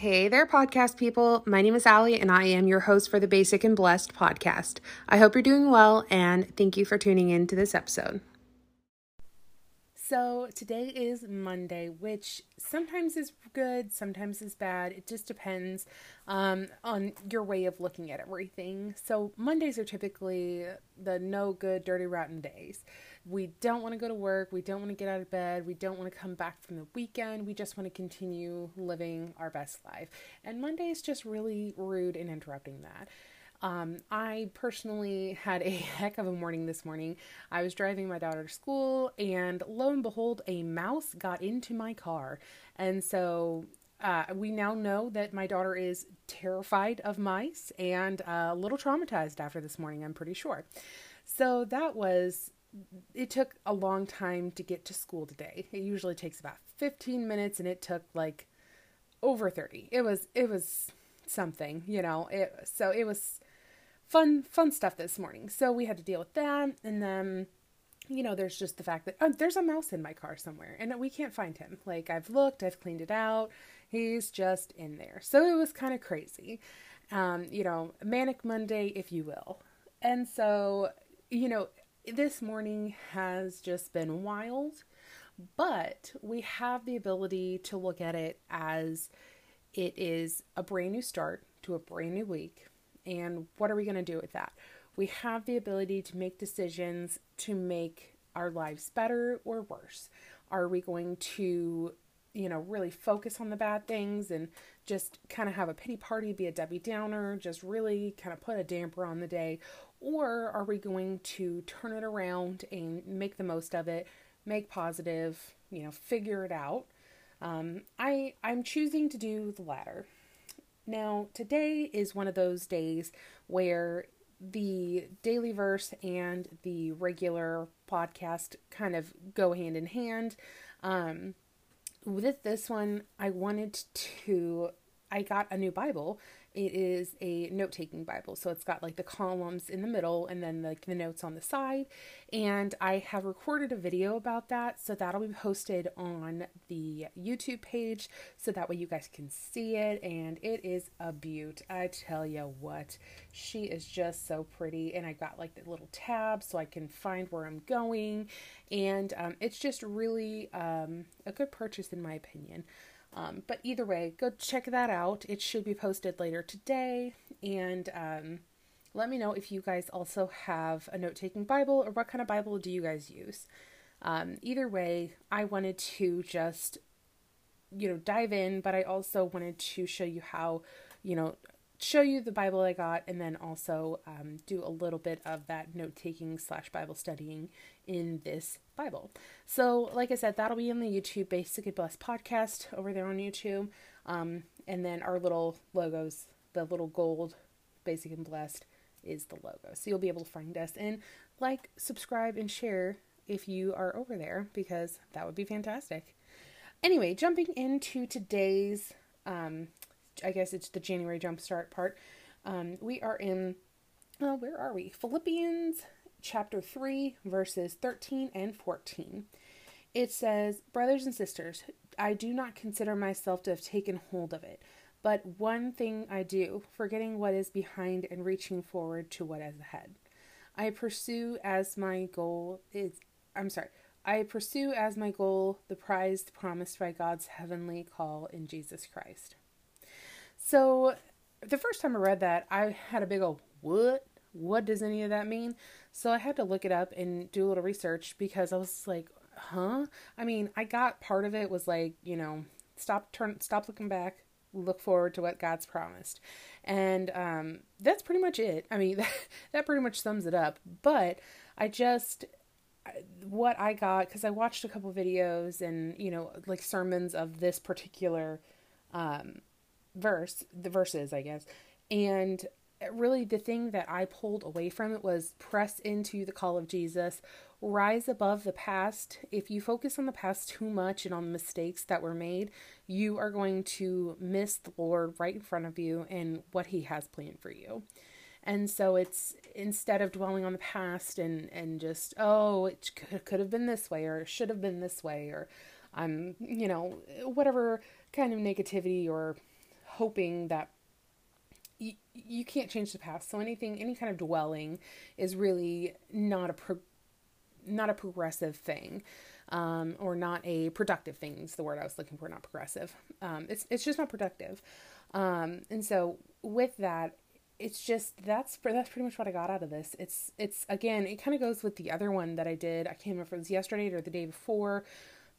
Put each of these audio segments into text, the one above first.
Hey there, podcast people. My name is Allie, and I am your host for the Basic and Blessed podcast. I hope you're doing well, and thank you for tuning in to this episode. So, today is Monday, which sometimes is good, sometimes is bad. It just depends um, on your way of looking at everything. So, Mondays are typically the no good, dirty, rotten days. We don't want to go to work, we don't want to get out of bed, we don't want to come back from the weekend, we just want to continue living our best life. And Monday is just really rude in interrupting that. Um, I personally had a heck of a morning this morning. I was driving my daughter to school, and lo and behold, a mouse got into my car. And so uh, we now know that my daughter is terrified of mice and a little traumatized after this morning, I'm pretty sure. So that was, it took a long time to get to school today. It usually takes about 15 minutes, and it took like over 30. It was, it was something, you know, it, so it was fun fun stuff this morning. So we had to deal with that and then you know, there's just the fact that oh, there's a mouse in my car somewhere and we can't find him. Like I've looked, I've cleaned it out. He's just in there. So it was kind of crazy. Um, you know, manic Monday if you will. And so, you know, this morning has just been wild, but we have the ability to look at it as it is a brand new start to a brand new week and what are we going to do with that? We have the ability to make decisions to make our lives better or worse. Are we going to, you know, really focus on the bad things and just kind of have a pity party, be a Debbie Downer, just really kind of put a damper on the day? Or are we going to turn it around and make the most of it, make positive, you know, figure it out? Um, I I'm choosing to do the latter. Now, today is one of those days where the daily verse and the regular podcast kind of go hand in hand. Um, with this one, I wanted to, I got a new Bible it is a note taking Bible. So it's got like the columns in the middle and then like the notes on the side. And I have recorded a video about that. So that'll be posted on the YouTube page. So that way you guys can see it. And it is a beaut. I tell you what, she is just so pretty. And I got like the little tab so I can find where I'm going. And um, it's just really um, a good purchase, in my opinion. Um, but either way, go check that out. It should be posted later today. And um, let me know if you guys also have a note taking Bible or what kind of Bible do you guys use. Um, either way, I wanted to just, you know, dive in, but I also wanted to show you how, you know, show you the Bible I got and then also um, do a little bit of that note taking slash Bible studying in this Bible. So, like I said, that'll be in the YouTube Basic and Blessed podcast over there on YouTube. Um, and then our little logos, the little gold Basic and Blessed is the logo. So you'll be able to find us and like, subscribe, and share if you are over there because that would be fantastic. Anyway, jumping into today's um, I guess it's the January jumpstart part. Um, we are in, uh, where are we? Philippians chapter 3, verses 13 and 14. It says, Brothers and sisters, I do not consider myself to have taken hold of it, but one thing I do, forgetting what is behind and reaching forward to what is ahead. I pursue as my goal is, I'm sorry, I pursue as my goal the prize promised by God's heavenly call in Jesus Christ. So the first time I read that, I had a big old what? What does any of that mean? So I had to look it up and do a little research because I was like, huh? I mean, I got part of it was like, you know, stop turn stop looking back, look forward to what God's promised. And um, that's pretty much it. I mean, that, that pretty much sums it up. But I just what I got because I watched a couple videos and you know like sermons of this particular um, verse, the verses, I guess. And really the thing that I pulled away from it was press into the call of Jesus, rise above the past. If you focus on the past too much and on the mistakes that were made, you are going to miss the Lord right in front of you and what he has planned for you. And so it's instead of dwelling on the past and and just oh it could, could have been this way or should have been this way or I'm um, you know whatever kind of negativity or hoping that you, you can't change the past. So anything, any kind of dwelling is really not a pro, not a progressive thing, um, or not a productive thing. Is the word I was looking for, not progressive. Um, it's it's just not productive. Um, and so with that, it's just that's that's pretty much what I got out of this. It's it's again, it kind of goes with the other one that I did. I can't remember if it was yesterday or the day before,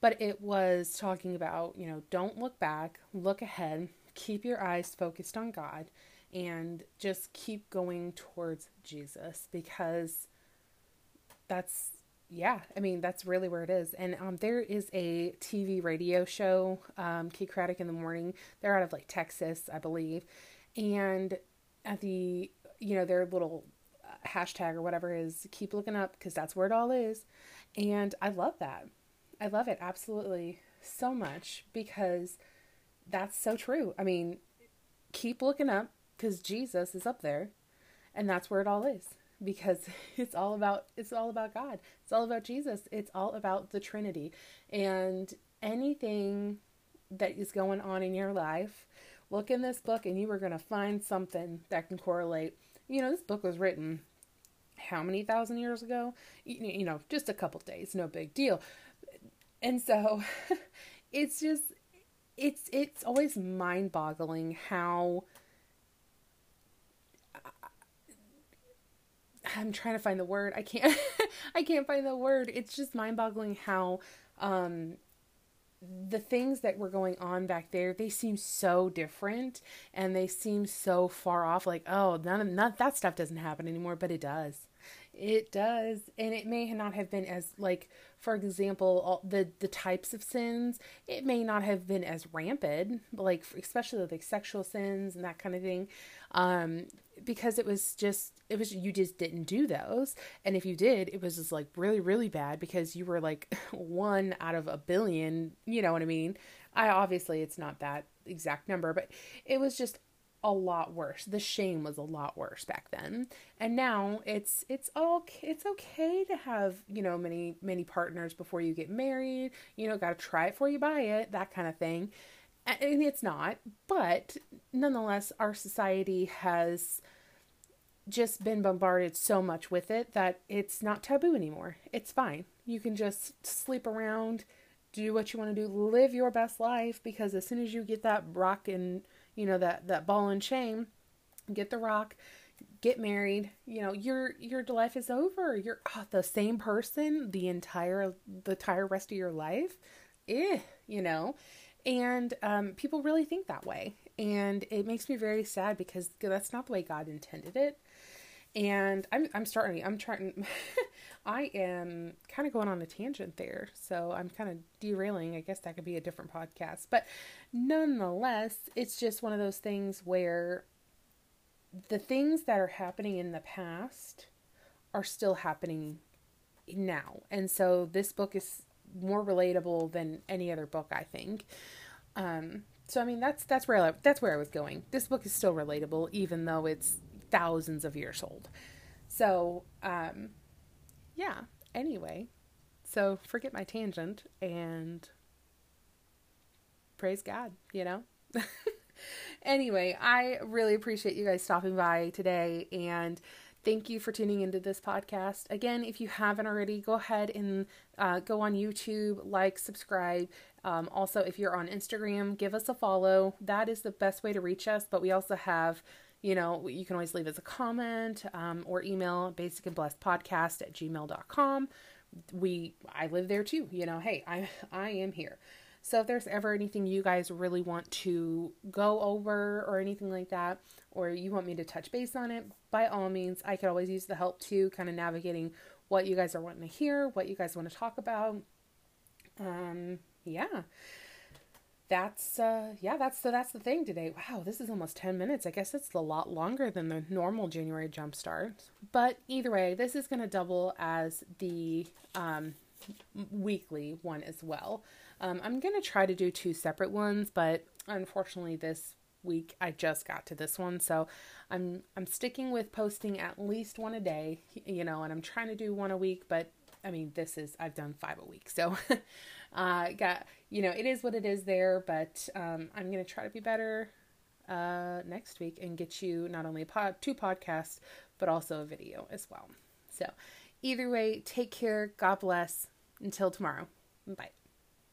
but it was talking about you know don't look back, look ahead, keep your eyes focused on God, and just keep going towards Jesus because that's yeah, I mean that's really where it is. And um, there is a TV radio show, um, Kidd Kraddick in the morning. They're out of like Texas, I believe, and at the you know their little uh, hashtag or whatever is keep looking up because that's where it all is, and I love that. I love it absolutely so much because that's so true. I mean, keep looking up because Jesus is up there, and that's where it all is because it's all about it's all about God. It's all about Jesus. It's all about the Trinity. And anything that is going on in your life, look in this book and you are going to find something that can correlate. You know, this book was written how many thousand years ago? You know, just a couple days, no big deal. And so it's just it's it's always mind-boggling how I'm trying to find the word. I can't I can't find the word. It's just mind-boggling how um the things that were going on back there, they seem so different and they seem so far off like, oh, none of that stuff doesn't happen anymore, but it does. It does, and it may not have been as like, for example, all the the types of sins. It may not have been as rampant, like especially like sexual sins and that kind of thing, um, because it was just it was you just didn't do those, and if you did, it was just like really really bad because you were like one out of a billion. You know what I mean? I obviously it's not that exact number, but it was just a lot worse. The shame was a lot worse back then. And now it's it's okay it's okay to have, you know, many many partners before you get married. You know, got to try it before you buy it, that kind of thing. And it's not, but nonetheless our society has just been bombarded so much with it that it's not taboo anymore. It's fine. You can just sleep around, do what you want to do, live your best life because as soon as you get that rock and you know that that ball and chain get the rock get married you know your your life is over. You're oh, the same person the entire the entire rest of your life? Eh, you know? And um, people really think that way. And it makes me very sad because that's not the way god intended it and i'm i'm starting i'm trying i am kind of going on a tangent there so i'm kind of derailing. I guess that could be a different podcast. But nonetheless it's just one of those things where the things that are happening in the past are still happening now. And so this book is more relatable than any other book i think. Um so i mean that's that's where I, that's where i was going. This book is still relatable even though it's thousands of years old. So, um, yeah, anyway, so forget my tangent and praise God, you know? anyway, I really appreciate you guys stopping by today and thank you for tuning into this podcast. Again, if you haven't already, go ahead and uh, go on YouTube, like, subscribe. Um, also, if you're on Instagram, give us a follow. That is the best way to reach us. But we also have you know, you can always leave us a comment um, or email basic and blessed podcast at gmail.com. We, I live there too, you know, hey, I, I am here. So if there's ever anything you guys really want to go over or anything like that, or you want me to touch base on it, by all means, I could always use the help too, kind of navigating what you guys are wanting to hear, what you guys want to talk about. Um, yeah that's uh yeah that's the that's the thing today. Wow this is almost 10 minutes. I guess it's a lot longer than the normal january jumpstart but either way this is going to double as the um weekly one as well. Um, i'm going to try to do two separate ones but unfortunately this week i just got to this one. So i'm i'm sticking with posting at least one a day you know and i'm trying to do one a week but I mean, this is, I've done five a week. So, uh, got, you know, it is what it is there, but um, I'm going to try to be better uh, next week and get you not only a pod, two podcasts, but also a video as well. So, either way, take care. God bless. Until tomorrow. Bye.